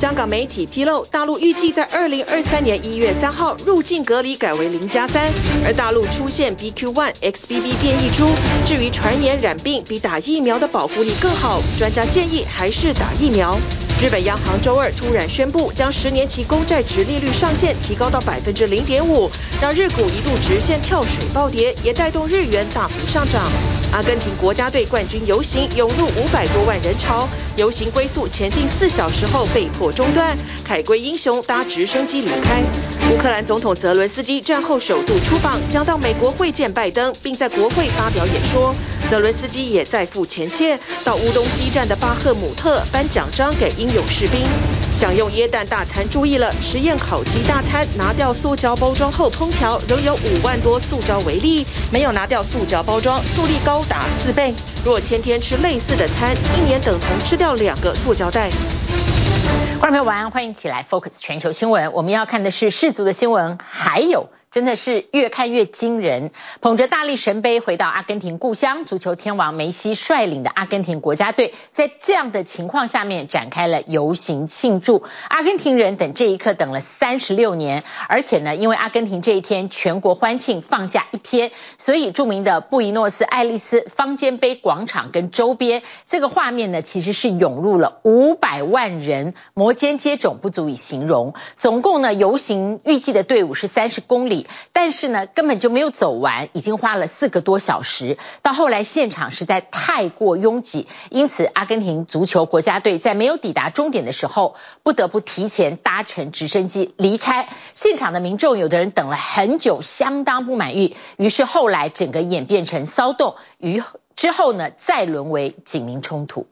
香港媒体披露，大陆预计在二零二三年一月三号入境隔离改为零加三，而大陆出现 BQ1 XBB 变异株。至于传言染病比打疫苗的保护力更好，专家建议还是打疫苗。日本央行周二突然宣布，将十年期公债殖利率上限提高到百分之零点五，让日股一度直线跳水暴跌，也带动日元大幅上涨。阿根廷国家队冠军游行涌入五百多万人潮，游行归宿前进四小时后被迫中断，凯归英雄搭直升机离开。乌克兰总统泽伦斯基战后首度出访，将到美国会见拜登，并在国会发表演说。泽伦斯基也再赴前线，到乌东激战的巴赫姆特颁奖章给英勇士兵。享用椰蛋大餐，注意了！实验烤鸡大餐拿掉塑胶包装后烹调，仍有五万多塑胶微粒；没有拿掉塑胶包装，塑力高达四倍。若天天吃类似的餐，一年等同吃掉两个塑胶袋。朋友晚安，欢迎起来 Focus 全球新闻。我们要看的是世足的新闻，还有。真的是越看越惊人，捧着大力神杯回到阿根廷故乡，足球天王梅西率领的阿根廷国家队，在这样的情况下面展开了游行庆祝。阿根廷人等这一刻等了三十六年，而且呢，因为阿根廷这一天全国欢庆放假一天，所以著名的布宜诺斯艾利斯方尖碑广场跟周边这个画面呢，其实是涌入了五百万人，摩肩接踵不足以形容。总共呢，游行预计的队伍是三十公里。但是呢，根本就没有走完，已经花了四个多小时。到后来，现场实在太过拥挤，因此阿根廷足球国家队在没有抵达终点的时候，不得不提前搭乘直升机离开。现场的民众，有的人等了很久，相当不满意。于是后来整个演变成骚动，于之后呢，再沦为警民冲突。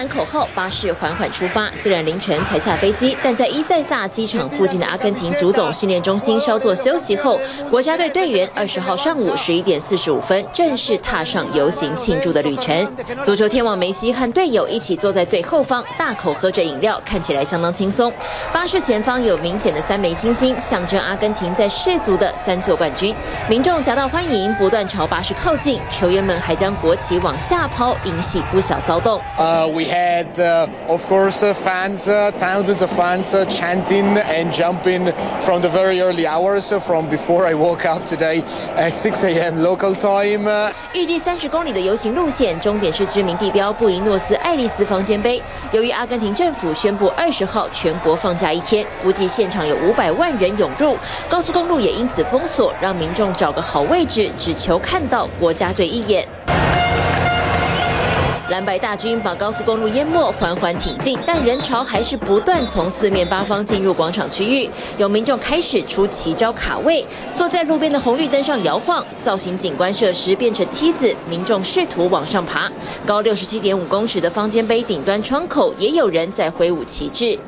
喊口号，巴士缓缓出发。虽然凌晨才下飞机，但在伊塞萨机场附近的阿根廷足总训练中心稍作休息后，国家队队员二十号上午十一点四十五分正式踏上游行庆祝的旅程。足球天王梅西和队友一起坐在最后方，大口喝着饮料，看起来相当轻松。巴士前方有明显的三枚星星，象征阿根廷在世足的三座冠军。民众夹道欢迎，不断朝巴士靠近，球员们还将国旗往下抛，引起不小骚动。Uh, we had, uh, of course, uh, fans, uh, thousands of fans uh, chanting and jumping from the very early hours, uh, from before I woke up today at 6 a.m. local time. 预计三十公里的游行路线，终点是知名地标布宜诺斯艾利斯方尖碑。由于阿根廷政府宣布二十号全国放假一天，估计现场有五百万人涌入，高速公路也因此封锁，让民众找个好位置，只求看到国家队一眼。蓝白大军把高速公路淹没，缓缓挺进，但人潮还是不断从四面八方进入广场区域。有民众开始出奇招卡位，坐在路边的红绿灯上摇晃，造型景观设施变成梯子，民众试图往上爬。高六十七点五公尺的方尖碑顶端窗口，也有人在挥舞旗帜。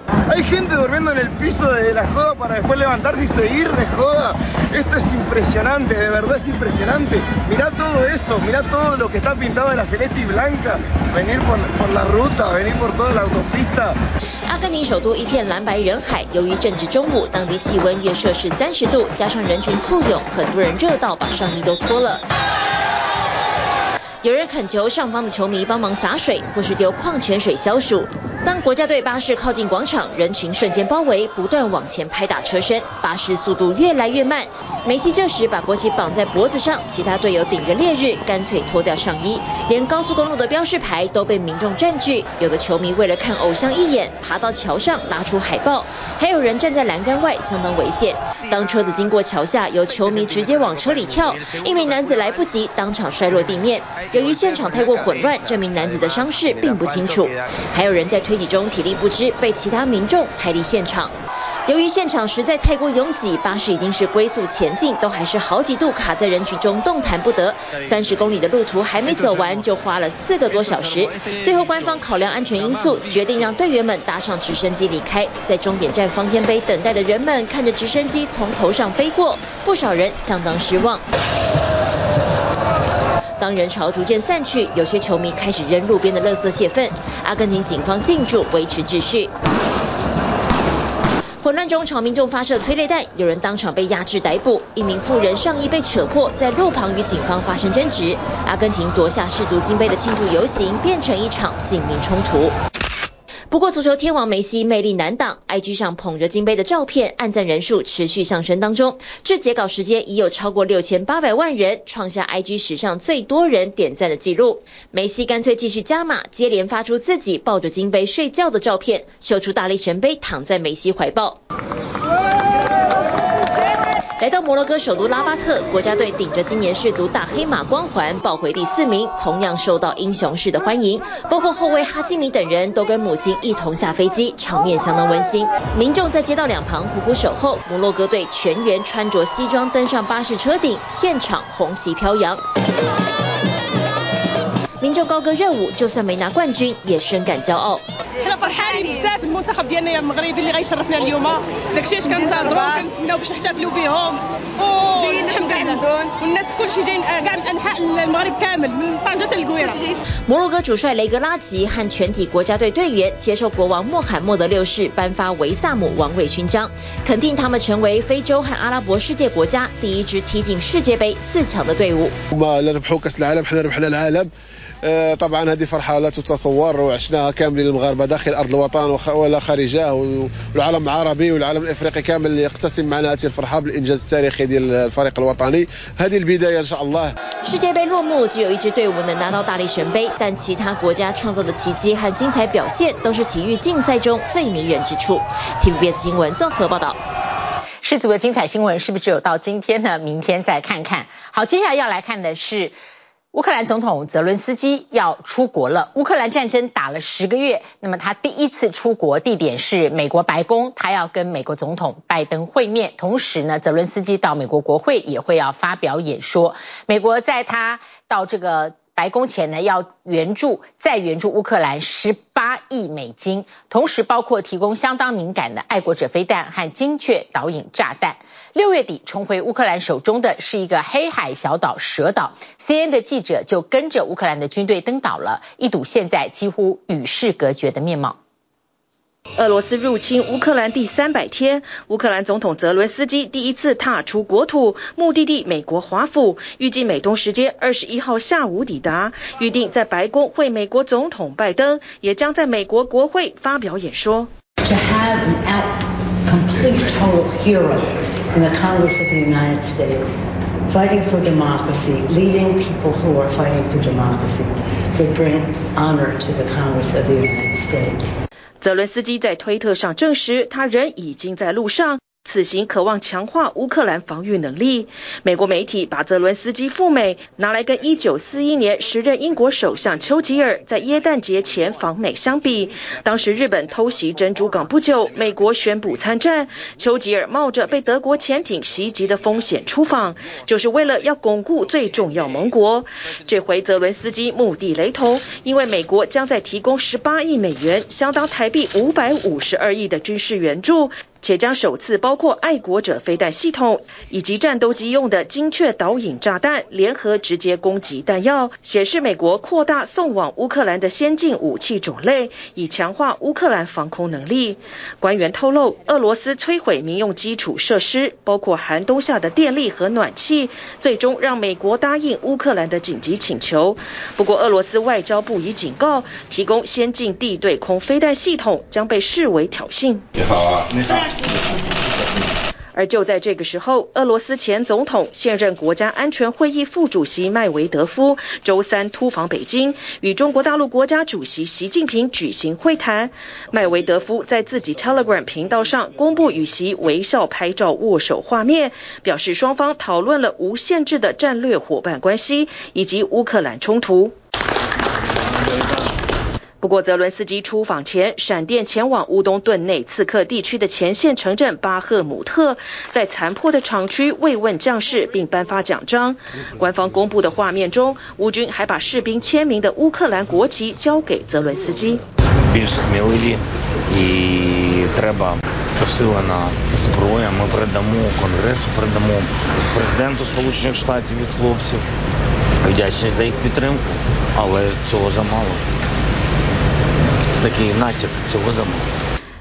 阿根廷首都一片蓝白人海，由于正值中午，当地气温约摄氏三十度，加上人群簇拥，很多人热到把上衣都脱了。有人恳求上方的球迷帮忙洒水，或是丢矿泉水消暑。当国家队巴士靠近广场，人群瞬间包围，不断往前拍打车身，巴士速度越来越慢。梅西这时把国旗绑在脖子上，其他队友顶着烈日，干脆脱掉上衣。连高速公路的标示牌都被民众占据，有的球迷为了看偶像一眼，爬到桥上拉出海报，还有人站在栏杆外，相当危险。当车子经过桥下，有球迷直接往车里跳，一名男子来不及，当场摔落地面。由于现场太过混乱，这名男子的伤势并不清楚。还有人在推挤中体力不支，被其他民众抬离现场。由于现场实在太过拥挤，巴士已经是龟速前进，都还是好几度卡在人群中动弹不得。三十公里的路途还没走完，就花了四个多小时。最后官方考量安全因素，决定让队员们搭上直升机离开。在终点站方尖碑等待的人们看着直升机从头上飞过，不少人相当失望。当人潮逐渐散去，有些球迷开始扔路边的垃圾泄愤。阿根廷警方进驻维持秩序。混乱中，朝民众发射催泪弹，有人当场被压制逮捕，一名妇人上衣被扯破，在路旁与警方发生争执。阿根廷夺下世足金杯的庆祝游行变成一场警民冲突。不过，足球天王梅西魅力难挡，IG 上捧着金杯的照片，按赞人数持续上升当中。至截稿时间，已有超过六千八百万人创下 IG 史上最多人点赞的记录。梅西干脆继续加码，接连发出自己抱着金杯睡觉的照片，秀出大力神杯躺在梅西怀抱。来到摩洛哥首都拉巴特，国家队顶着今年世足大黑马光环，抱回第四名，同样受到英雄式的欢迎。包括后卫哈基米等人都跟母亲一同下飞机，场面相当温馨。民众在街道两旁苦苦守候，摩洛哥队全员穿着西装登上巴士车顶，现场红旗飘扬。高歌任舞，就算没拿冠军，也深感骄傲。摩洛哥主帅雷格拉吉和全体国家队队员接受国王穆罕默德六世颁发维萨姆王位勋章，肯定他们成为非洲和阿拉伯世界国家第一支踢进世界杯四强的队伍。世界杯落幕，只有一支队伍能拿到大力神杯，但其他国家创造的奇迹和精彩表现，都是体育竞赛中最迷人之处。TVBS 新闻综合报道。世足的精彩新闻是不是只有到今天呢？明天再看看。好，接下来要来看的是。乌克兰总统泽伦斯基要出国了。乌克兰战争打了十个月，那么他第一次出国，地点是美国白宫，他要跟美国总统拜登会面。同时呢，泽伦斯基到美国国会也会要发表演说。美国在他到这个白宫前呢，要援助再援助乌克兰十八亿美金，同时包括提供相当敏感的爱国者飞弹和精确导引炸弹。六月底重回乌克兰手中的是一个黑海小岛蛇岛，CNN 的记者就跟着乌克兰的军队登岛了，一睹现在几乎与世隔绝的面貌。俄罗斯入侵乌克兰第三百天，乌克兰总统泽伦斯基第一次踏出国土，目的地美国华府，预计美东时间二十一号下午抵达，预定在白宫会美国总统拜登，也将在美国国会发表演说。To have In the Congress of the United States, fighting for democracy, leading people who are fighting for democracy, would bring honor to the Congress of the United States. 泽伦斯基在推特上证实，他人已经在路上。 此行渴望强化乌克兰防御能力。美国媒体把泽伦斯基赴美拿来跟1941年时任英国首相丘吉尔在耶诞节前访美相比。当时日本偷袭珍珠港不久，美国宣布参战，丘吉尔冒着被德国潜艇袭击的风险出访，就是为了要巩固最重要盟国。这回泽伦斯基目的雷同，因为美国将在提供18亿美元，相当台币552亿的军事援助。且将首次包括爱国者飞弹系统以及战斗机用的精确导引炸弹联合直接攻击弹药，显示美国扩大送往乌克兰的先进武器种类，以强化乌克兰防空能力。官员透露，俄罗斯摧毁民用基础设施，包括寒冬下的电力和暖气，最终让美国答应乌克兰的紧急请求。不过，俄罗斯外交部已警告，提供先进地对空飞弹系统将被视为挑衅。你好啊，你好。而就在这个时候，俄罗斯前总统、现任国家安全会议副主席麦维德夫周三突访北京，与中国大陆国家主席习近平举行会谈。麦维德夫在自己 Telegram 频道上公布与习微笑拍照握手画面，表示双方讨论了无限制的战略伙伴关系以及乌克兰冲突。不过，泽伦斯基出访前，闪电前往乌东顿内刺客地区的前线城镇巴赫姆特，在残破的厂区慰问将士，并颁发奖章。官方公布的画面中，乌军还把士兵签名的乌克兰国旗交给泽伦斯基。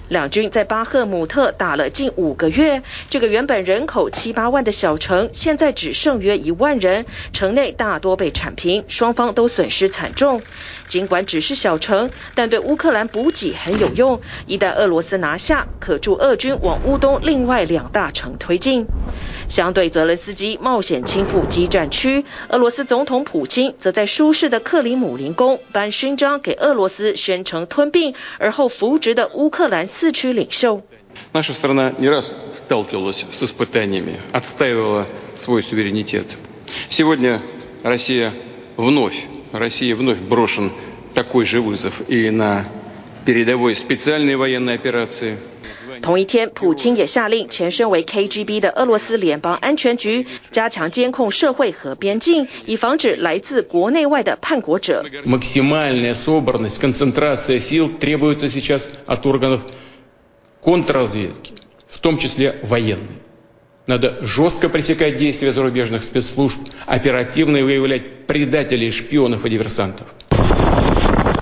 两军在巴赫姆特打了近五个月，这个原本人口七八万的小城，现在只剩约一万人，城内大多被铲平，双方都损失惨重。尽管只是小城，但对乌克兰补给很有用。一旦俄罗斯拿下，可助俄军往乌东另外两大城推进。相对泽连斯基冒险亲赴激战区，俄罗斯总统普京则在舒适的克里姆林宫颁勋章给俄罗斯宣称吞并而后扶植的乌克兰四区领袖。同一天，普京也下令前身为 KGB 的俄罗斯联邦安全局加强监控社会和边境，以防止来自国内外的叛国者。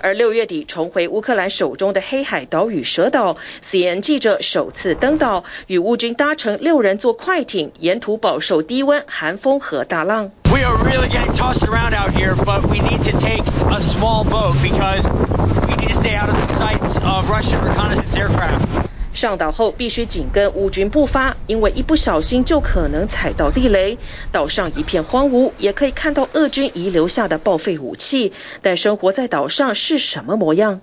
而六月底重回乌克兰手中的黑海岛屿蛇岛，CN 记者首次登岛，与乌军搭乘六人座快艇，沿途饱受低温、寒风和大浪。上岛后必须紧跟乌军步伐，因为一不小心就可能踩到地雷。岛上一片荒芜，也可以看到俄军遗留下的报废武器。但生活在岛上是什么模样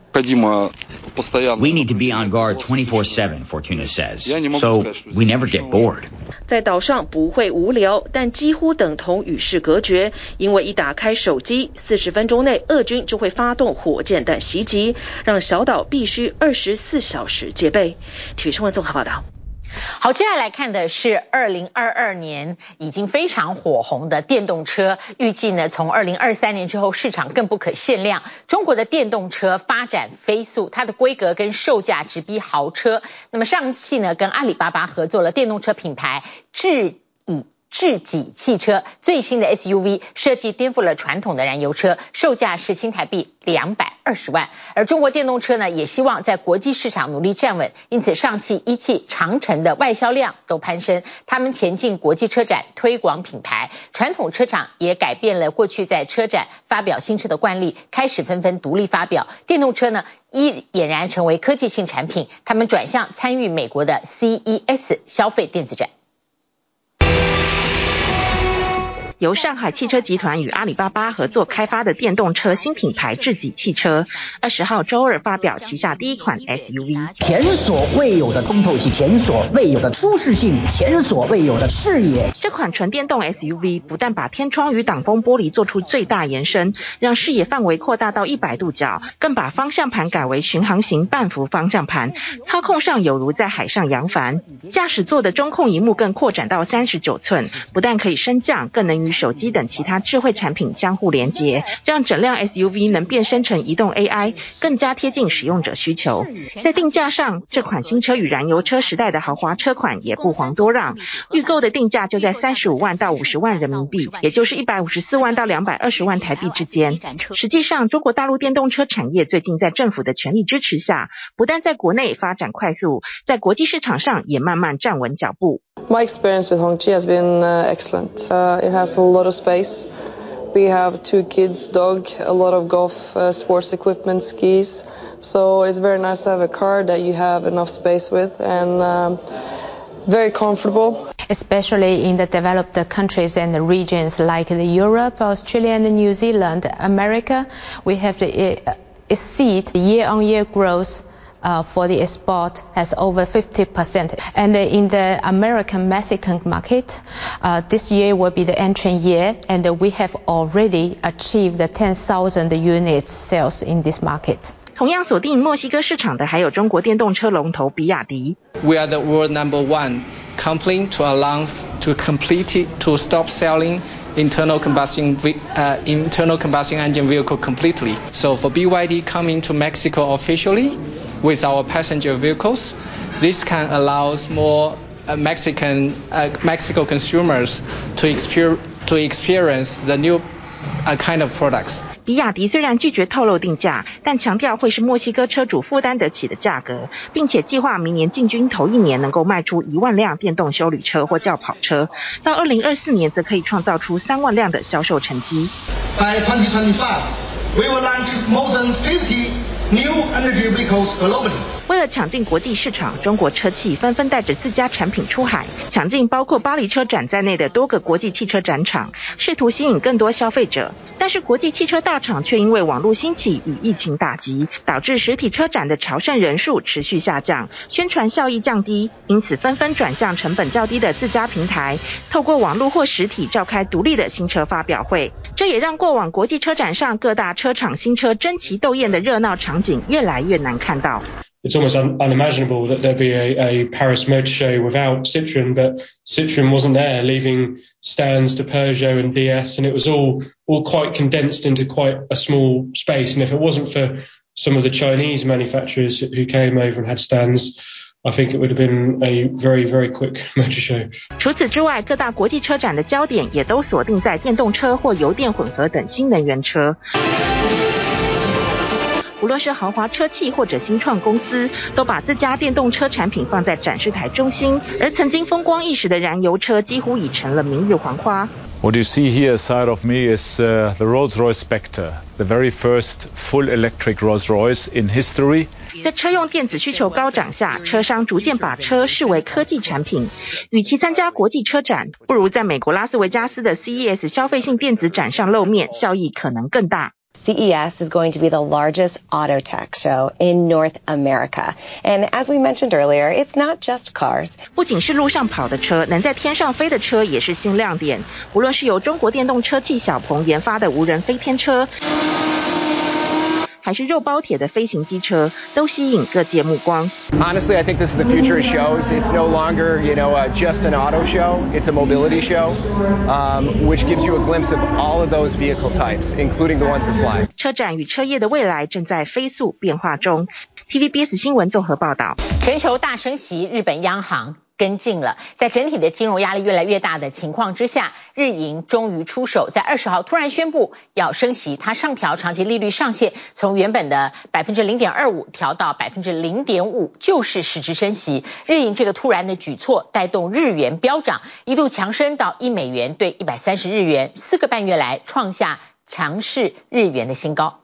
？We need to be on guard 24/7, Fortuna says, so we never get bored. 在岛上不会无聊，但几乎等同与世隔绝，因为一打开手机，四十分钟内俄军就会发动火箭弹袭击，让小岛必须二十四小时戒备。体育新闻综合报道。好，接下来看的是二零二二年已经非常火红的电动车，预计呢从二零二三年之后市场更不可限量。中国的电动车发展飞速，它的规格跟售价直逼豪车。那么上汽呢跟阿里巴巴合作了电动车品牌智。智己汽车最新的 SUV 设计颠覆了传统的燃油车，售价是新台币两百二十万。而中国电动车呢，也希望在国际市场努力站稳，因此上汽、一汽、长城的外销量都攀升。他们前进国际车展推广品牌，传统车厂也改变了过去在车展发表新车的惯例，开始纷纷独立发表电动车呢，一俨然成为科技性产品。他们转向参与美国的 CES 消费电子展。由上海汽车集团与阿里巴巴合作开发的电动车新品牌智己汽车，二十号周二发表旗下第一款 SUV，前所未有的通透性，前所未有的舒适性，前所未有的视野。这款纯电动 SUV 不但把天窗与挡风玻璃做出最大延伸，让视野范围扩大到一百度角，更把方向盘改为巡航型半幅方向盘，操控上有如在海上扬帆。驾驶座的中控荧幕更扩展到三十九寸，不但可以升降，更能与手机等其他智慧产品相互连接，让整辆 SUV 能变身成移动 AI，更加贴近使用者需求。在定价上，这款新车与燃油车时代的豪华车款也不遑多让，预购的定价就在三十五万到五十万人民币，也就是一百五十四万到两百二十万台币之间。实际上，中国大陆电动车产业最近在政府的全力支持下，不但在国内发展快速，在国际市场上也慢慢站稳脚步。My experience with Hongqi has been excellent. It has a lot of space. We have two kids, dog, a lot of golf uh, sports equipment, skis. So it's very nice to have a car that you have enough space with and um, very comfortable. Especially in the developed countries and the regions like the Europe, Australia, and New Zealand, America, we have to uh, exceed year-on-year growth. For the export has over 50%. And in the American Mexican market, this year will be the entry year, and we have already achieved the 10,000 units sales in this market. 同样锁定墨西哥市场的还有中国电动车龙头比亚迪。We are the world number one company to announce to complete it to stop selling internal combustion uh, internal combustion engine vehicle completely. So for BYD coming to Mexico officially with our passenger vehicles, this can allow more uh, Mexican uh, Mexico consumers to experience to experience the new uh, kind of products. 比亚迪虽然拒绝透露定价，但强调会是墨西哥车主负担得起的价格，并且计划明年进军头一年能够卖出一万辆电动休旅车或轿跑车，到二零二四年则可以创造出三万辆的销售成绩。By 2025, we will launch more than 50 new energy vehicles globally. 为了抢进国际市场，中国车企纷纷带着自家产品出海，抢进包括巴黎车展在内的多个国际汽车展场，试图吸引更多消费者。但是国际汽车大厂却因为网络兴起与疫情打击，导致实体车展的朝圣人数持续下降，宣传效益降低，因此纷纷转向成本较低的自家平台，透过网络或实体召开独立的新车发表会。这也让过往国际车展上各大车厂新车争奇斗艳的热闹场景越来越难看到。It's almost un unimaginable that there'd be a, a Paris Motor Show without Citroen, but Citroen wasn't there, leaving stands to Peugeot and DS, and it was all all quite condensed into quite a small space. And if it wasn't for some of the Chinese manufacturers who came over and had stands, I think it would have been a very very quick motor show. 除此之外，各大国际车展的焦点也都锁定在电动车或油电混合等新能源车。无论是豪华车企或者新创公司，都把自家电动车产品放在展示台中心，而曾经风光一时的燃油车，几乎已成了明日黄花。What you see here side of me is the Rolls-Royce Spectre, the very first full electric Rolls-Royce in history. 在车用电子需求高涨下，车商逐渐把车视为科技产品。与其参加国际车展，不如在美国拉斯维加斯的 CES 消费性电子展上露面，效益可能更大。CES is going to be the largest auto tech show in North America. And as we mentioned earlier, it's not just cars. 不仅是路上跑的车，能在天上飞的车也是新亮点。无论是由中国电动车企小鹏研发的无人飞天车。还是肉包铁的飞行机车，都吸引各界目光。Honestly, I think this is the future of shows. It's no longer, you know, uh, just an auto show. It's a mobility show, um, which gives you a glimpse of all of those vehicle types, including the ones that fly. 车展与车业的未来正在飞速变化中。TVBS 新闻综合报道。全球大升息，日本央行。跟进了，在整体的金融压力越来越大的情况之下，日银终于出手，在二十号突然宣布要升息，它上调长期利率上限，从原本的百分之零点二五调到百分之零点五，就是实质升息。日银这个突然的举措，带动日元飙涨，一度强升到一美元兑一百三十日元，四个半月来创下强势日元的新高。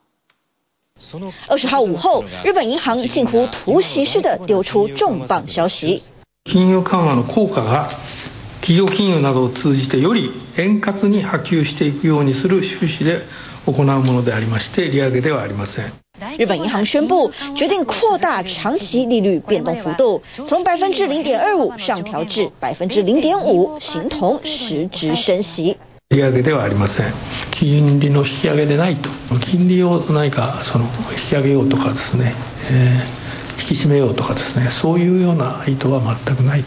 二十号午后，日本银行近乎突袭式的丢出重磅消息。金融缓和の効果が企业金融などを通じてより円滑に波及していくようにする趣旨で行うものでありまして利上げではありません。日本银行宣布决定扩大长期利率变动幅度，从百分之零点二五上调至百分之零点五，形同实质升息。利上げではありません。金利の引き上げでないと。金利を何かその引き上げようとかですね。えー引き缔めようとかですね，そういうような意図は全くない。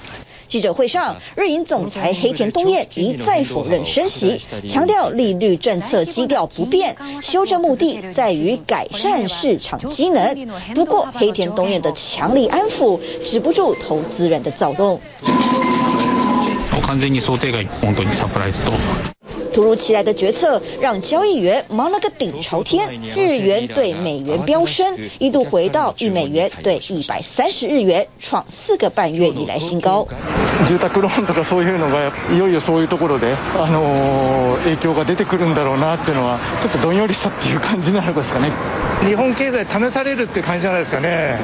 记者会上，日银总裁黑田东彦一再否认升息，强调利率政策基调不变，修正目的在于改善市场机能。不过，黑田东彦的强力安抚止不住投资人的躁动。完全に想定外，本当にサプライズと。 突如其来的决策让交易员忙了个顶朝天，日元对美元飙升，一度回到一美元对一百三十日元，创四个半月以来新高。住宅ローンとかそういうのがいよいよそういうところであの影响が出てくるんだろうなっていうのはちょっとどんよりしたっていう感じなのですかね。日本经济试されるって感じじゃないですかね。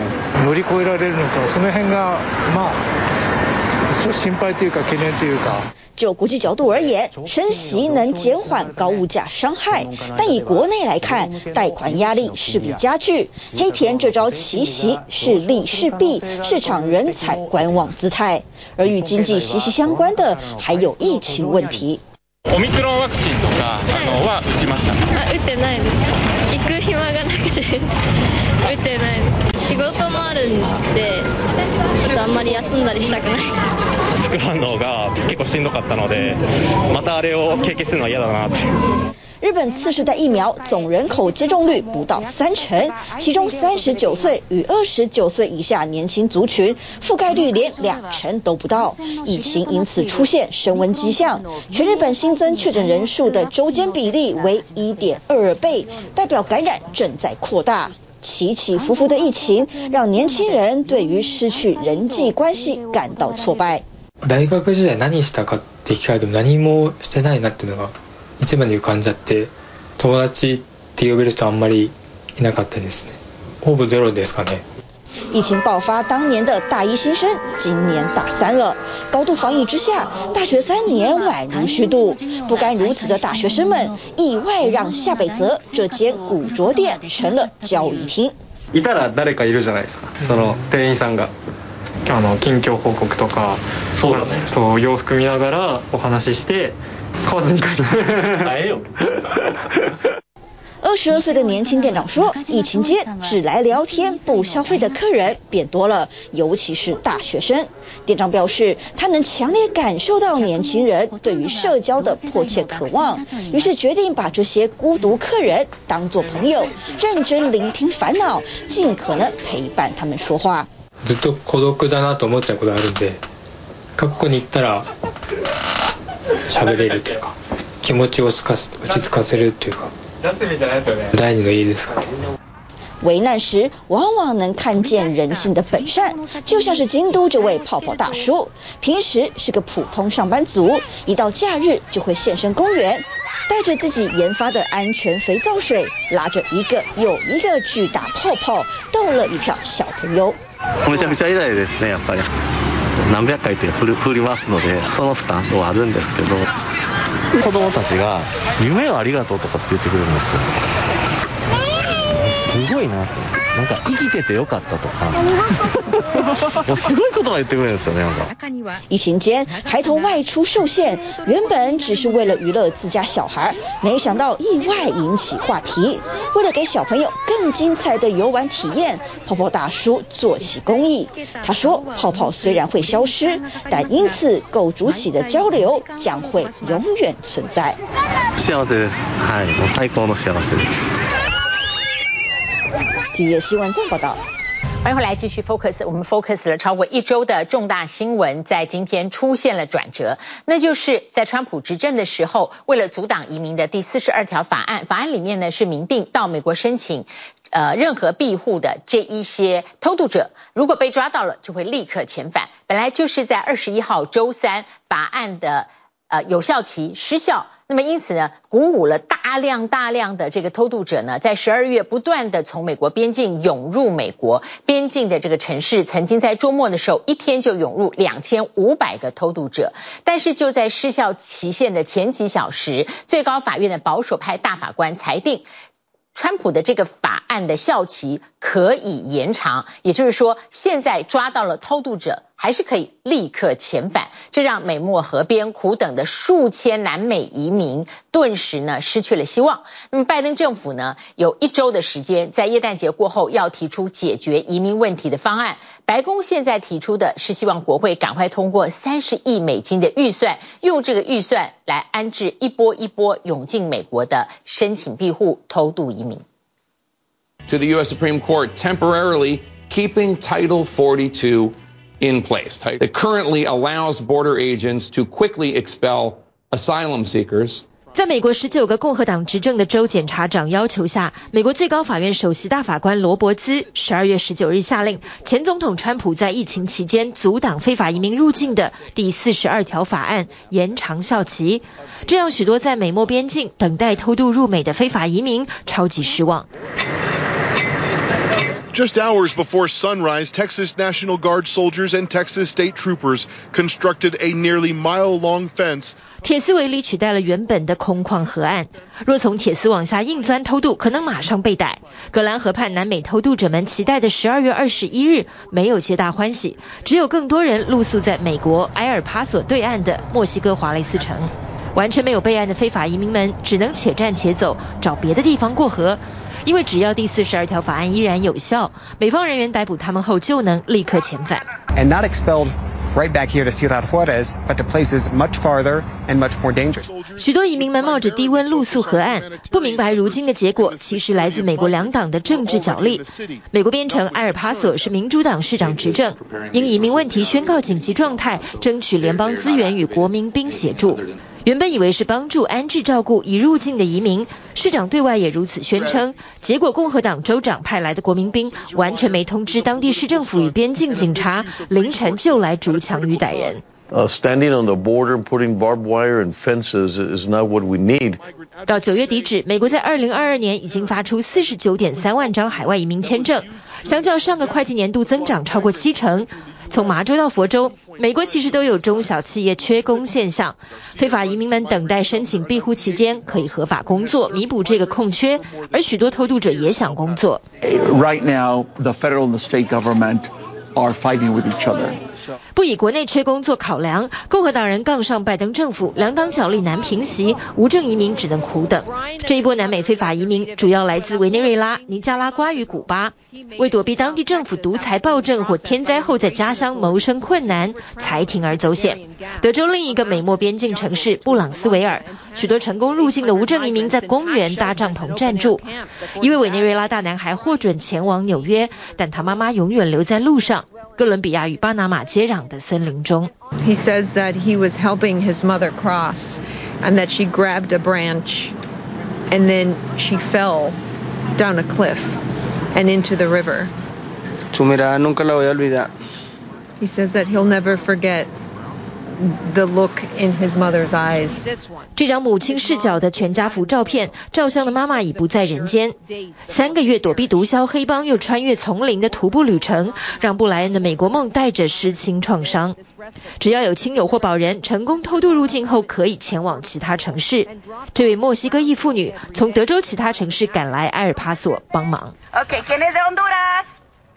乗り越えられるのかその辺がまあ一応 心配というか悬念というか。就国际角度而言，升息能减缓高物价伤害，但以国内来看，贷款压力势必加剧。黑田这招奇袭是利是弊，市场仍采观望姿态。而与经济息息相关的，还有疫情问题。オミクロンワクチンとかあのは打ちました。啊，打ってないです。行く暇がなくて打ってないです。 仕事もあるんで、ちょっとあんまり休んだりしたくない。副反応が结构しんどかったので、またあれを経験するのは嫌だなって。 日本次世代疫苗总人口接种率不到三成，其中三十九岁与二十九岁以下年轻族群覆盖率连两成都不到，疫情因此出现升温迹象。全日本新增确诊人数的周间比例为一点二二倍，代表感染正在扩大。 起起伏伏的疫情，让年轻人对于失去人际关系感到挫败。大学時代何したかって聞かれても何もしてないなっていうのが一番に浮かんじゃって、友達って呼べる人あんまりいなかったですね。ほぼゼロですかね。疫情爆发当年的大一新生，今年大三了。高度防疫之下，大学三年宛如虚度。不甘如此的大学生们，意外让下北泽这间古着店成了交谊厅。いたら谁かいるじゃないですか。その店员さんが。あの近况报告とか、そうだね。そう洋服见ながらお话しして买わずに帰る。买えよ。 二十二岁的年轻店长说，疫情间只来聊天不消费的客人变多了，尤其是大学生。店长表示，他能强烈感受到年轻人对于社交的迫切渴望，于是决定把这些孤独客人当作朋友，认真聆听烦恼，尽可能陪伴他们说话。ずっと孤独だなと思っちゃうことあるんで、过去に行ったら喋れるというか、気持ちを落ち着かせるというか。 第二个意义ですかね。危难时往往能看见人性的本善，就像是京都这位泡泡大叔，平时是个普通上班族，一到假日就会现身公园，带着自己研发的安全肥皂水，拉着一个又一个巨大泡泡，逗了一票小朋友。 何百回って振り振りますので、その負担はあるんですけど、子供たちが夢をありがとうとかって言ってくれるんですよ。すごいなって。なんか生きててよかったとか，すごい言叶言ってくれるんですよね，なんか。疫情间，孩童外出受限，原本只是为了娱乐自家小孩，没想到意外引起话题。为了给小朋友更精彩的游玩体验，泡泡大叔做起公益。他说，泡泡虽然会消失，但因此构筑起的交流将会永远存在。幸せです。はい、もう最高の幸せです。 体育新闻这样报道。欢迎回来继续 focus，我们 focus 了超过一周的重大新闻，在今天出现了转折，那就是在川普执政的时候，为了阻挡移民的第四十二条法案，法案里面呢是明定到美国申请呃任何庇护的这一些偷渡者，如果被抓到了，就会立刻遣返。本来就是在二十一号周三法案的。呃，有效期失效，那么因此呢，鼓舞了大量大量的这个偷渡者呢，在十二月不断的从美国边境涌入美国。边境的这个城市，曾经在周末的时候，一天就涌入两千五百个偷渡者，但是就在失效期限的前几小时，最高法院的保守派大法官裁定，川普的这个法案的效期可以延长，也就是说，现在抓到了偷渡者。还是可以立刻遣返，这让美墨河边苦等的数千南美移民顿时呢失去了希望。那么拜登政府呢有一周的时间，在耶诞节过后要提出解决移民问题的方案。白宫现在提出的是希望国会赶快通过三十亿美金的预算，用这个预算来安置一波一波涌进美国的申请庇护偷渡移民。To the U.S. Supreme Court temporarily keeping Title 42 in place. It currently allows border agents to quickly expel asylum seekers. 在美国十九个共和党执政的州检察长要求下，美国最高法院首席大法官罗伯兹十二月十九日下令，前总统川普在疫情期间阻挡非法移民入境的第四十二条法案延长效期，这让许多在美墨边境等待偷渡入美的非法移民超级失望。Just hours before sunrise, Texas National Guard soldiers and Texas state troopers constructed a nearly mile-long fence. 铁丝围篱取代了原本的空旷河岸，若从铁丝往下硬钻偷渡，可能马上被逮。格兰河畔南美偷渡者们期待的十二月二十一日没有皆大欢喜，只有更多人露宿在美国埃尔帕索对岸的墨西哥华雷斯城。完全没有备案的非法移民们只能且战且走，找别的地方过河。因为只要第四十二条法案依然有效，美方人员逮捕他们后就能立刻遣返。And not expelled right back here to Ciudad Juarez, but to places much farther and much more dangerous. 许多移民们冒着低温露宿河岸，不明白如今的结果其实来自美国两党的政治角力。美国边城埃尔帕索是民主党市长执政，因移民问题宣告紧急状态，争取联邦资源与国民兵协助。原本以为是帮助安置照顾已入境的移民，市长对外也如此宣称。结果共和党州长派来的国民兵完全没通知当地市政府与边境警察，凌晨就来逐强与逮人。Uh, standing on the border and putting barbed wire and fences is not what we need. 到九月底止，美国在二零二二年已经发出四十九点三万张海外移民签证，相较上个会计年度增长超过七成。从麻州到佛州，美国其实都有中小企业缺工现象，非法移民们等待申请庇护期间可以合法工作，弥补这个空缺，而许多偷渡者也想工作。Right now, the federal and the state government are fighting with each other. 不以国内缺工作考量，共和党人杠上拜登政府，两党角力难平息，无证移民只能苦等。这一波南美非法移民主要来自委内瑞拉、尼加拉瓜与古巴，为躲避当地政府独裁暴政或天灾后在家乡谋生困难，才铤而走险。德州另一个美墨边境城市布朗斯维尔，许多成功入境的无证移民在公园搭帐篷暂住。一位委内瑞拉大男孩获准前往纽约，但他妈妈永远留在路上。哥伦比亚与巴拿马接壤的森林中。He says that he was helping his mother cross, and that she grabbed a branch, and then she fell down a cliff and into the river. Su mirada nunca la voy a olvidar. He says that he'll never forget the look in his mother's eyes. 这张母亲视角的全家福照片，照相的妈妈已不在人间。三个月躲避毒枭黑帮又穿越丛林的徒步旅程，让布莱恩的美国梦带着失亲创伤。只要有亲友或保人成功偷渡入境后，可以前往其他城市。这位墨西哥裔妇女从德州其他城市赶来埃尔帕索帮忙。Okay,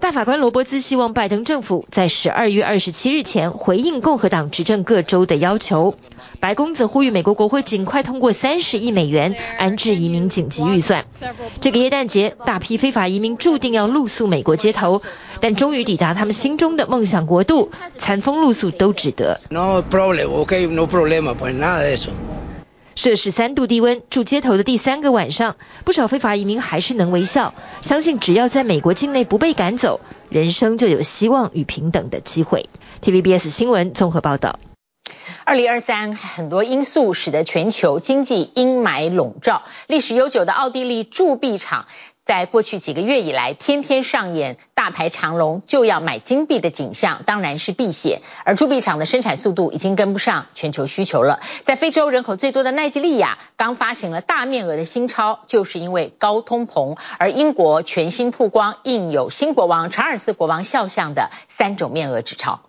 大法官罗伯兹希望拜登政府在十二月二十七日前回应共和党执政各州的要求。白宫则呼吁美国国会尽快通过三十亿美元安置移民紧急预算。这个耶诞节，大批非法移民注定要露宿美国街头，但终于抵达他们心中的梦想国度，惨风露宿都值得。摄氏三度低温，住街头的第三个晚上，不少非法移民还是能微笑，相信只要在美国境内不被赶走，人生就有希望与平等的机会。TVBS 新闻综合报道。二零二三，很多因素使得全球经济阴霾笼罩，历史悠久的奥地利铸币厂。在过去几个月以来，天天上演大排长龙就要买金币的景象，当然是避险。而铸币厂的生产速度已经跟不上全球需求了。在非洲人口最多的奈及利亚，刚发行了大面额的新钞，就是因为高通膨。而英国全新曝光印有新国王查尔斯国王肖像的三种面额纸钞。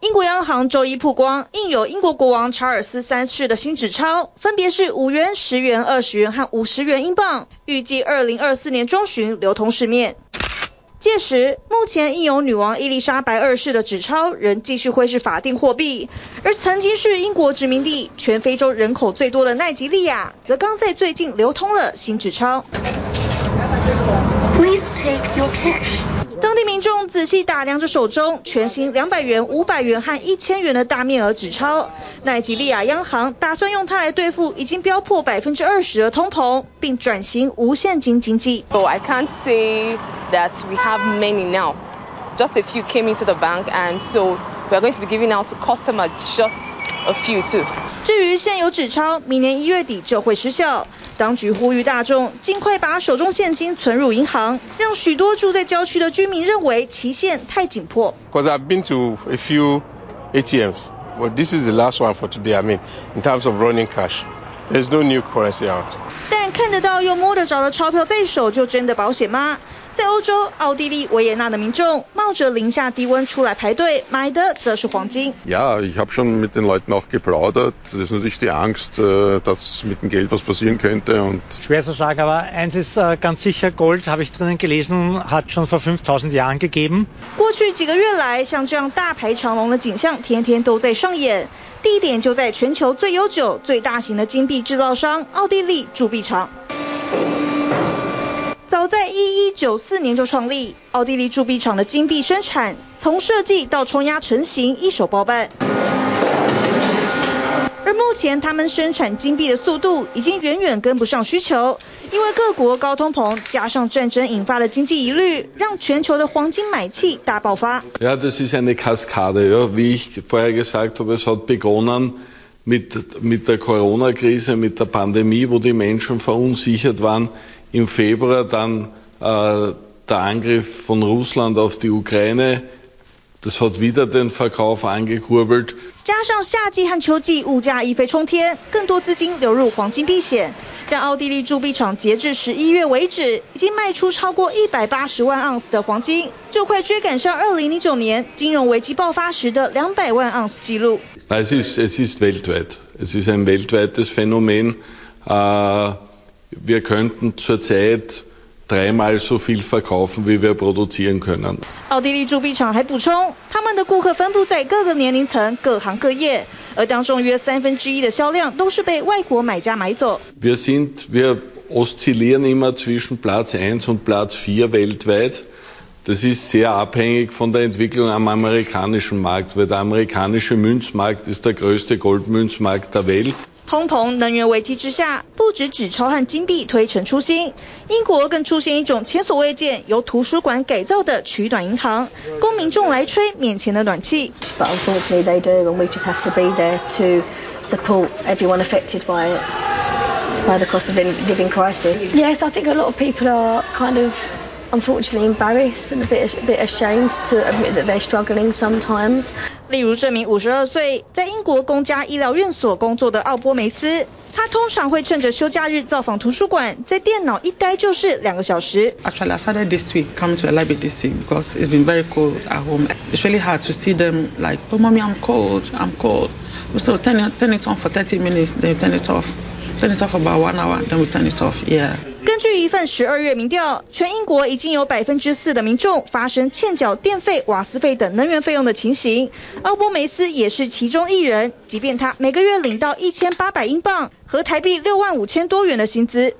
英国央行周一曝光印有英国国王查尔斯三世的新纸钞，分别是五元、十元、二十元和五十元英镑，预计二零二四年中旬流通市面。届时，目前印有女王伊丽莎白二世的纸钞仍继续会是法定货币，而曾经是英国殖民地、全非洲人口最多的奈及利亚，则刚在最近流通了新纸钞。Please take your cash. 当地民众仔细打量着手中全新两百元、五百元和一千元的大面额纸钞，奈及利亚央行打算用它来对付已经飙破百分之二十的通膨，并转型无现金经济。So I can't say that we have many now. Just a few came into the bank, and so we are going to be giving out to customers just a few too. 至于现有纸钞，明年一月底就会失效。当局呼吁大众尽快把手中现金存入银行，让许多住在郊区的居民认为期限太紧迫。Because I've been to a few ATMs, but this is the last one for today. I mean, in terms of running cash, there's no new currency out. 但看得到又摸得着的钞票在手，就真的保险吗？在欧洲，奥地利维也纳的民众冒着零下低温出来排队，买的则是黄金。Ja, ich habe schon mit den Leuten auch geplaudert. Das ist natürlich die Angst, dass mit dem Geld was passieren könnte. Und Schwer zu sagen, aber eins ist ganz sicher, Gold, habe ich drinnen gelesen, hat schon vor 5000 Jahren gegeben. 过去几个月来，像这样大排长龙的景象，天天都在上演。地点就在全球最悠久、最大型的金币制造商奥地利铸币厂。早在一一九四年就创立，奥地利铸币厂的金币生产从设计到冲压成型一手包办。而目前他们生产金币的速度已经远远跟不上需求，因为各国高通膨加上战争引发的经济疑虑，让全球的黄金买气大爆发。Ja, das ist eine Kaskade. Ja, wie ich vorher gesagt habe, es hat begonnen mit mit der Corona-Krise, mit der Pandemie, wo die Menschen verunsichert waren. Im Februar dann äh, der Angriff von Russland auf die Ukraine. Das hat wieder den Verkauf angekurbelt. 加上夏季和秋季物价一飞冲天，更多资金流入黄金避险，让奥地利铸币厂截至十一月为止，已经卖出超过一百八十万盎司的黄金，就快追赶上二零零九年金融危机爆发时的两百万盎司纪录。Es ist, es ist weltweit. Es ist ein weltweites Phänomen. Uh, wir könnten zurzeit dreimal so viel verkaufen, wie wir produzieren können. 奥地利铸币厂还补充，他们的顾客分布在各个年龄层、各行各业，而当中约三分之一的销量都是被外国买家买走。Wir sind, wir oszillieren immer zwischen Platz 1 und Platz 4 weltweit. Das ist sehr abhängig von der Entwicklung am amerikanischen Markt, weil der amerikanische Münzmarkt ist der größte Goldmünzmarkt der Welt. 通膨、能源危机之下，不止纸钞和金币推陈出新，英国更出现一种前所未见由图书馆改造的取暖银行，供民众来吹面前的暖气。But unfortunately they do, and we just have to be there to support everyone affected by it, by the cost of living crisis. Yes, I think a lot of people are kind of unfortunately embarrassed and a bit a bit ashamed to admit that they're struggling sometimes. 例如这名五十二岁在英国公家医疗院所工作的奥波梅斯，他通常会趁着休假日造访图书馆，在电脑一待就是两个小时。Actually, I started this week coming to the library this week because it's been very cold at home. It's really hard to see them like, oh, mommy, I'm cold, I'm cold. So turn it, turn it on for 30 minutes, then turn it off. Turn it off about one hour, then we turn it off. Yeah. 根据一份十二月民调，全英国已经有百分之四的民众发生欠缴电费、瓦斯费等能源费用的情形。奥波梅斯也是其中一人，即便他每个月领到一千八百英镑和台币六万五千多元的薪资。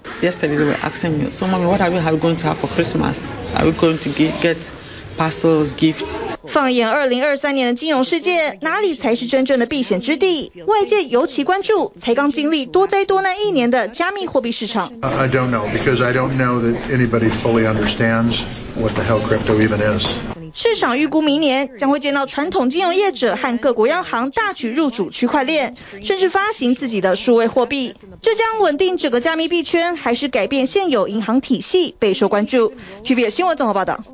Gifts? 放眼二零二三年的金融世界，哪里才是真正的避险之地？外界尤其关注才刚经历多灾多难一年的加密货币市场。I don't know because I don't know that anybody fully understands what the hell crypto even is. 市场预估明年将会见到传统金融业者和各国央行大举入主区块链，甚至发行自己的数位货币。这将稳定整个加密币圈，还是改变现有银行体系？备受关注。TVBS 新闻综合报道。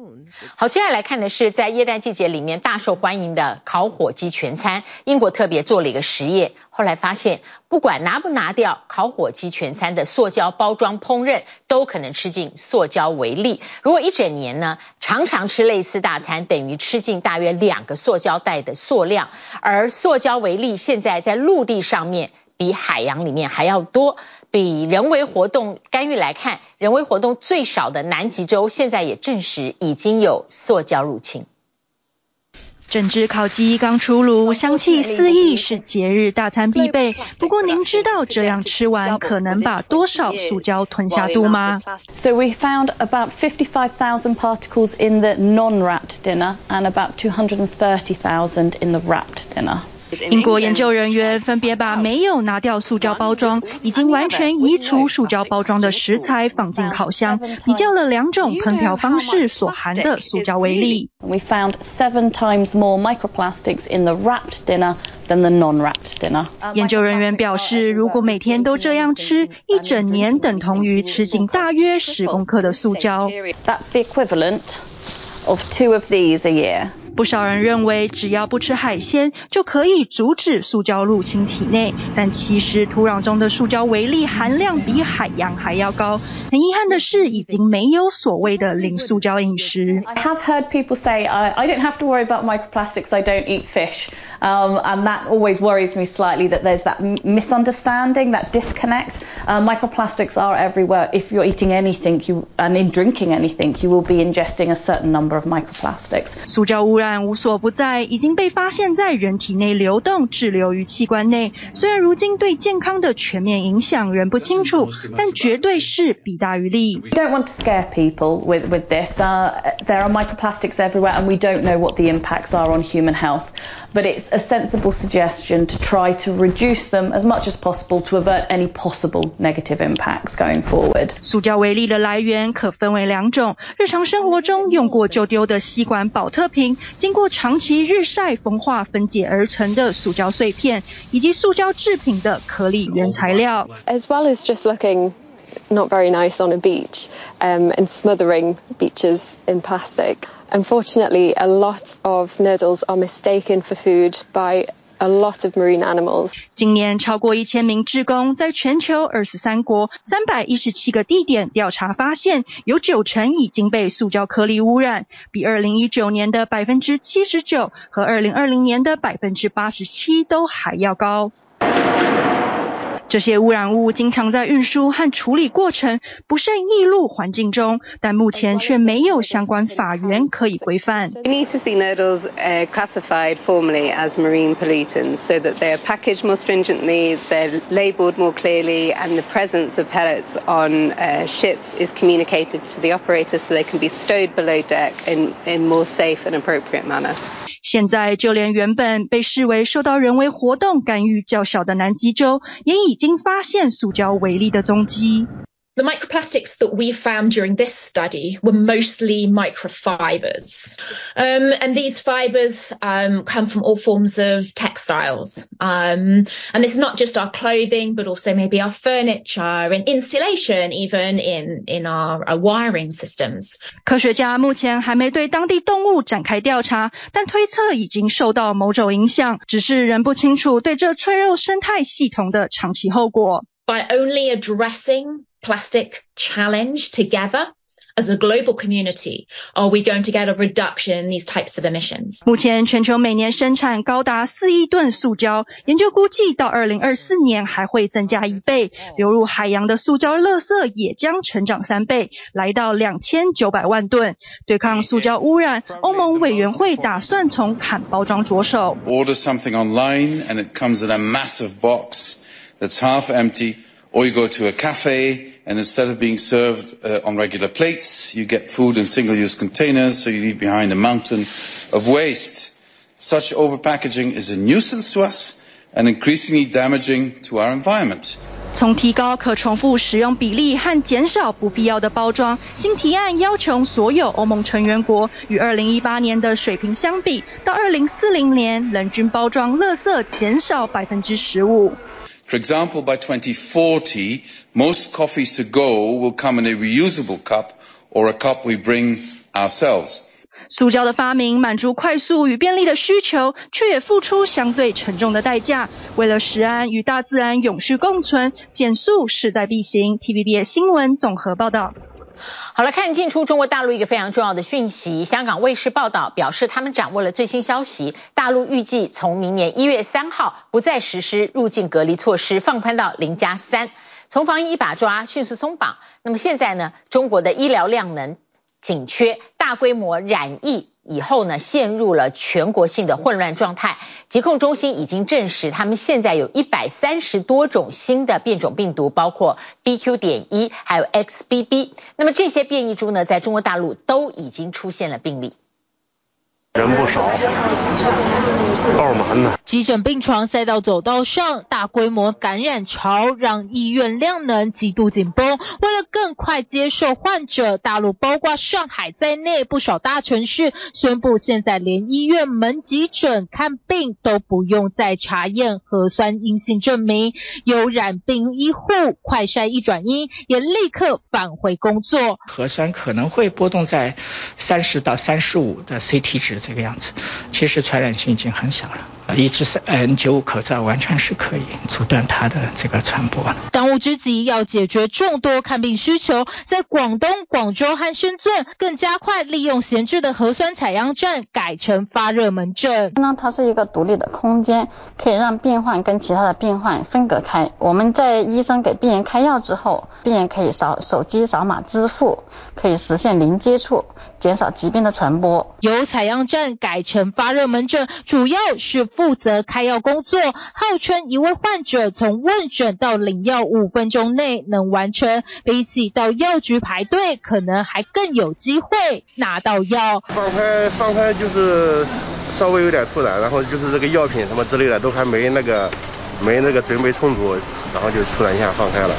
好，接下来看的是在耶诞季节里面大受欢迎的烤火鸡全餐。英国特别做了一个实验，后来发现，不管拿不拿掉烤火鸡全餐的塑胶包装烹饪，都可能吃进塑胶微粒。如果一整年呢，常常吃类似大餐，等于吃进大约两个塑胶袋的塑量。而塑胶微粒现在在陆地上面比海洋里面还要多。比人为活动干预来看，人为活动最少的南极洲，现在也证实已经有塑胶入侵。整只烤鸡刚出炉，香气四溢，是节日大餐必备。不过，您知道这样吃完可能把多少塑胶吞下肚吗？So we found about 55,000 particles in the non-wrapped dinner and about 230,000 in the wrapped dinner. 英国研究人员分别把没有拿掉塑胶包装、已经完全移除塑胶包装的食材放进烤箱，比较了两种烹调方式所含的塑胶微粒。We found seven times more microplastics in the wrapped dinner than the non-wrapped dinner. 研究人员表示，如果每天都这样吃，一整年等同于吃进大约十公克的塑胶。That's the equivalent of two of these a year. 不少人认为只要不吃海鲜就可以阻止塑胶入侵体内，但其实土壤中的塑胶微粒含量比海洋还要高。很遗憾的是，已经没有所谓的零塑胶饮食。I have heard people say, I, I don't have to worry about microplastics, I don't eat fish. Um, and that always worries me slightly that there's that misunderstanding, that disconnect. Uh, microplastics are everywhere. If you're eating anything you, and in drinking anything, you will be ingesting a certain number of microplastics. 塑胶污染无所不在，已经被发现在人体内流动，滞留于器官内。虽然如今对健康的全面影响仍不清楚，但绝对是弊大于利。We don't want to scare people with, with this. Uh, there are microplastics everywhere and we don't know what the impacts are on human health. But it's a sensible suggestion to try to reduce them as much as possible to avert any possible negative impacts going forward. 塑胶微粒的来源可分为两种：日常生活中用过就丢的吸管宝特瓶，经过长期日晒风化分解而成的塑胶碎片，以及塑胶制品的颗粒原材料。As well as just looking not very nice on a beach um, and smothering beaches in plastic. Unfortunately, a lot of noodles are mistaken for food by a lot of marine animals. 今年超过一千名志工在全球二十三国三百一十七个地点调查，发现有九成已经被塑胶颗粒污染，比二零一九年的百分之七十九和二零二零年的百分之八十七都还要高。 这些污染物经常在运输和处理过程不慎溢入环境中，但目前却没有相关法源可以规范。We need to see noodles uh, classified formally as marine pollutants so that they are packaged more stringently, they're labeled more clearly, and the presence of pellets on uh, ships is communicated to the operators so they can be stowed below deck in, in more safe and appropriate manner. 现在，就连原本被视为受到人为活动干预较小的南极洲，也已经发现塑胶微粒的踪迹。The microplastics that we found during this study were mostly microfibers. Um, and these fibers um, come from all forms of textiles. Um, and this is not just our clothing, but also maybe our furniture and insulation, even in, in our, our wiring systems. 科学家目前还没对当地动物展开调查，但推测已经受到某种影响，只是仍不清楚对这脆弱生态系统的长期后果。By only addressing plastic challenge together as a global community, are we going to get a reduction in these types of emissions? 目前全球每年生产高达四亿吨塑胶，研究估计到二零二四年还会增加一倍，流入海洋的塑胶垃圾也将成长三倍，来到两千九百万吨。对抗塑胶污染，欧盟委员会打算从砍包装着手。Order something online and it comes in a massive box that's half empty. Or you go to a cafe and instead of being served uh, on regular plates, you get food in single-use containers, so you leave behind a mountain of waste. Such overpackaging is a nuisance to us and increasingly damaging to our environment. 从提高可重复使用比例和减少不必要的包装，新提案要求所有欧盟成员国与2018年的水平相比，到2040年人均包装垃圾减少百分之十五。For example, by 2040, most coffees to go will come in a reusable cup or a cup we bring ourselves. 塑胶的发明满足快速与便利的需求，却也付出相对沉重的代价。为了食安与大自然永续共存，减速势在必行。TVBS 新闻综合报道。好了，看进出中国大陆一个非常重要的讯息，香港卫视报道表示，他们掌握了最新消息，大陆预计从明年一月三号不再实施入境隔离措施，放宽到零加三，从防疫一把抓迅速松绑。那么现在呢，中国的医疗量能紧缺，大规模染疫。以后呢，陷入了全国性的混乱状态。疾控中心已经证实，他们现在有一百三十多种新的变种病毒，包括 BQ. 点一，还有 XBB。那么这些变异株呢，在中国大陆都已经出现了病例。人不少。爆满了。急诊病床塞到走道上，大规模感染潮让医院量能极度紧绷。为了更快接受患者，大陆包括上海在内不少大城市宣布，现在连医院门急诊看病都不用再查验核酸阴性证明，有染病医护快筛一转阴，也立刻返回工作。核酸可能会波动在三十到三十五的 CT 值这个样子，其实传染性已经很想了。一至 N95 口罩完全是可以阻断它的这个传播。当务之急要解决众多看病需求，在广东、广州和深圳更加快利用闲置的核酸采样站改成发热门诊。那它是一个独立的空间，可以让病患跟其他的病患分隔开。我们在医生给病人开药之后，病人可以扫手机扫码支付，可以实现零接触，减少疾病的传播。由采样站改成发热门诊，主要是。负责开药工作，号称一位患者从问诊到领药五分钟内能完成，比起到药局排队，可能还更有机会拿到药。放开放开就是稍微有点突然，然后就是这个药品什么之类的都还没那个没那个准备充足，然后就突然一下放开了。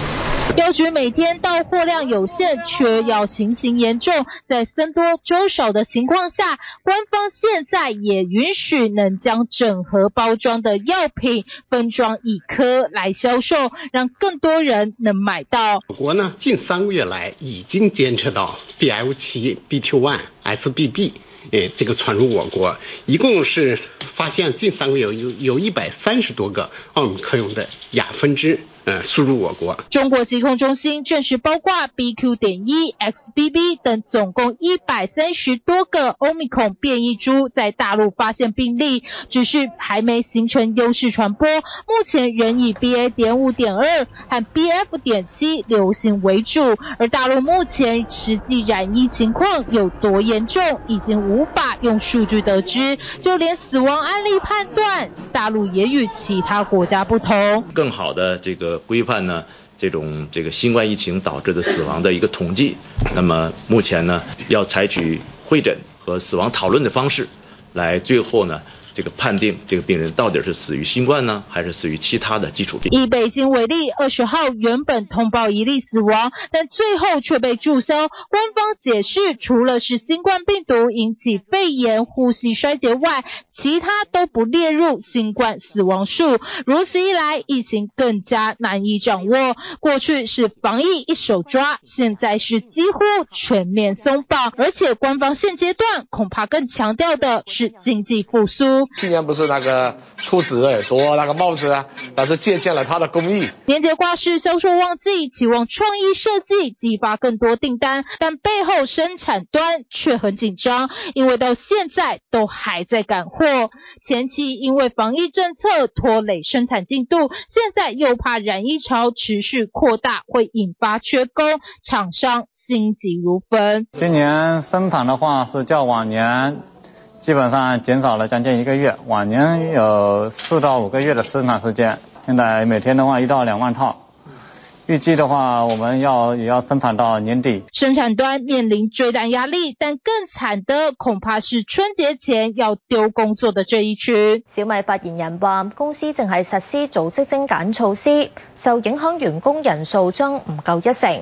药局每天到货量有限，缺药情形严重，在僧多粥少的情况下，官方现在也允许能将整盒包装的药品分装一颗来销售，让更多人能买到。我国呢，近三个月来已经监测到 BF7、BQ1、SBB，诶，这个传入我国，一共是发现近三个月有有一百三十多个奥密克戎的亚分支。呃，输入我国。中国疾控中心证实，包括 BQ. 点一、XBB 等总共一百三十多个 Omicron 变异株在大陆发现病例，只是还没形成优势传播。目前仍以 BA. 点五点二和 BF. 点七流行为主，而大陆目前实际染疫情况有多严重，已经无法用数据得知。就连死亡案例判断，大陆也与其他国家不同。更好的这个。规范呢，这种这个新冠疫情导致的死亡的一个统计，那么目前呢，要采取会诊和死亡讨论的方式，来最后呢。这个判定这个病人到底是死于新冠呢，还是死于其他的基础病？以北京为例，二十号原本通报一例死亡，但最后却被注销。官方解释，除了是新冠病毒引起肺炎、呼吸衰竭外，其他都不列入新冠死亡数。如此一来，疫情更加难以掌握。过去是防疫一手抓，现在是几乎全面松绑，而且官方现阶段恐怕更强调的是经济复苏。去年不是那个兔子耳朵那个帽子啊，但是借鉴了他的工艺。年节挂饰销售旺季，期望创意设计激发更多订单，但背后生产端却很紧张，因为到现在都还在赶货。前期因为防疫政策拖累生产进度，现在又怕染疫潮持续扩大会引发缺工，厂商心急如焚。今年生产的话是较往年。基本上减少了将近一个月，往年有四到五个月的生产时间，现在每天的话一到两万套。预计的话，我们要也要生产到年底。生产端面临追单压力，但更惨的恐怕是春节前要丢工作的这一群。小米发言人话，公司正系实施组织精简措施，受影响员工人数将唔够一成。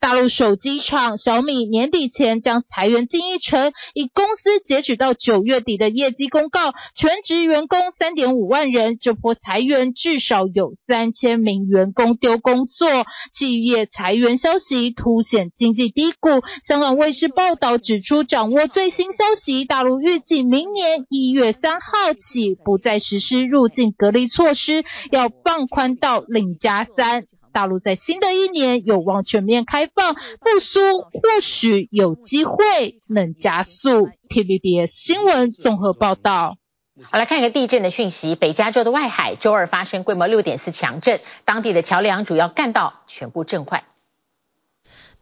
大陆手机厂小米年底前将裁员近一成，以公司截止到九月底的业绩公告，全职员工三点五万人，这波裁员至少有三千名员工丢工作。企业裁员消息凸显经济低谷。香港卫视报道指出，掌握最新消息，大陆预计明年一月三号起不再实施入境隔离措施，要放宽到零加三。大陆在新的一年有望全面开放，复苏或许有机会能加速。TVBS 新闻综合报道。好，来看一个地震的讯息。北加州的外海周二发生规模六点四强震，当地的桥梁、主要干道全部震坏。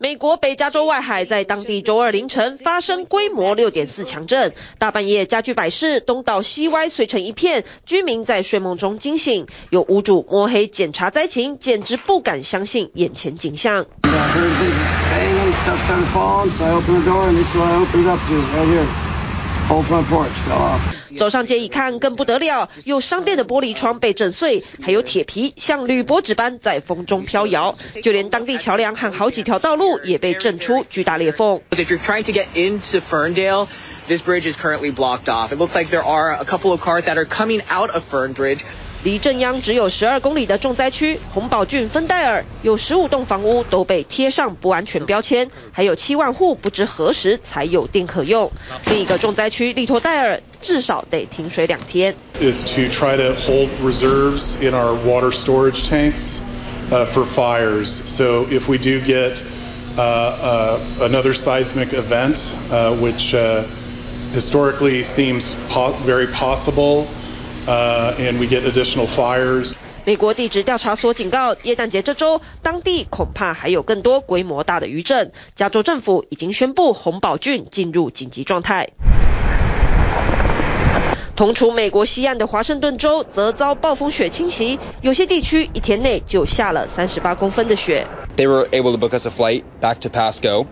美国北加州外海在当地周二凌晨发生规模六点四强震，大半夜家具摆设东倒西歪，碎成一片，居民在睡梦中惊醒，有屋主摸黑检查灾情，简直不敢相信眼前景象。走上街一看更不得了，有商店的玻璃窗被震碎，还有铁皮像铝箔纸般在风中飘摇，就连当地桥梁和好几条道路也被震出巨大裂缝。This bridge is currently blocked off. It looks like there are a couple of cars that are coming out of Fern Bridge. 离震央只有十二公里的重灾区红宝郡芬戴尔，有十五栋房屋都被贴上不安全标签，还有七万户不知何时才有电可用。另一个重灾区利托戴尔至少得停水两天。Is to try to hold reserves in our water storage tanks uh, for fires. So if we do get uh, uh, another seismic event, uh, which uh, historically seems po very possible. Uh, and we get additional fires. 美国地质调查所警告，耶诞节这周当地恐怕还有更多规模大的余震。加州政府已经宣布洪堡郡进入紧急状态。同处美国西岸的华盛顿州则遭暴风雪侵袭，有些地区一天内就下了三十八公分的雪。They were able to book us a flight back to Pasco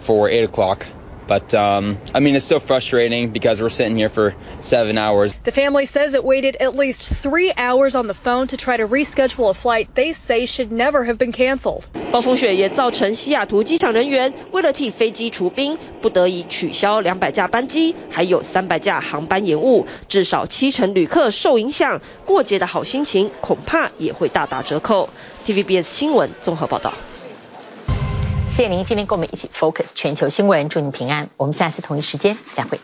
for eight o'clock. But um, I mean, it's still frustrating because we're sitting here for seven hours. The family says it waited at least three hours on the phone to try to reschedule a flight they say should never have been canceled. 暴风雪也造成西雅图机场人员为了替飞机除冰，不得已取消两百架班机，还有三百架航班延误，至少七成旅客受影响。过节的好心情恐怕也会大打折扣。TVBS 新闻综合报道。 谢谢您今天跟我们一起 focus 全球新闻，祝你平安。我们下次同一时间再会。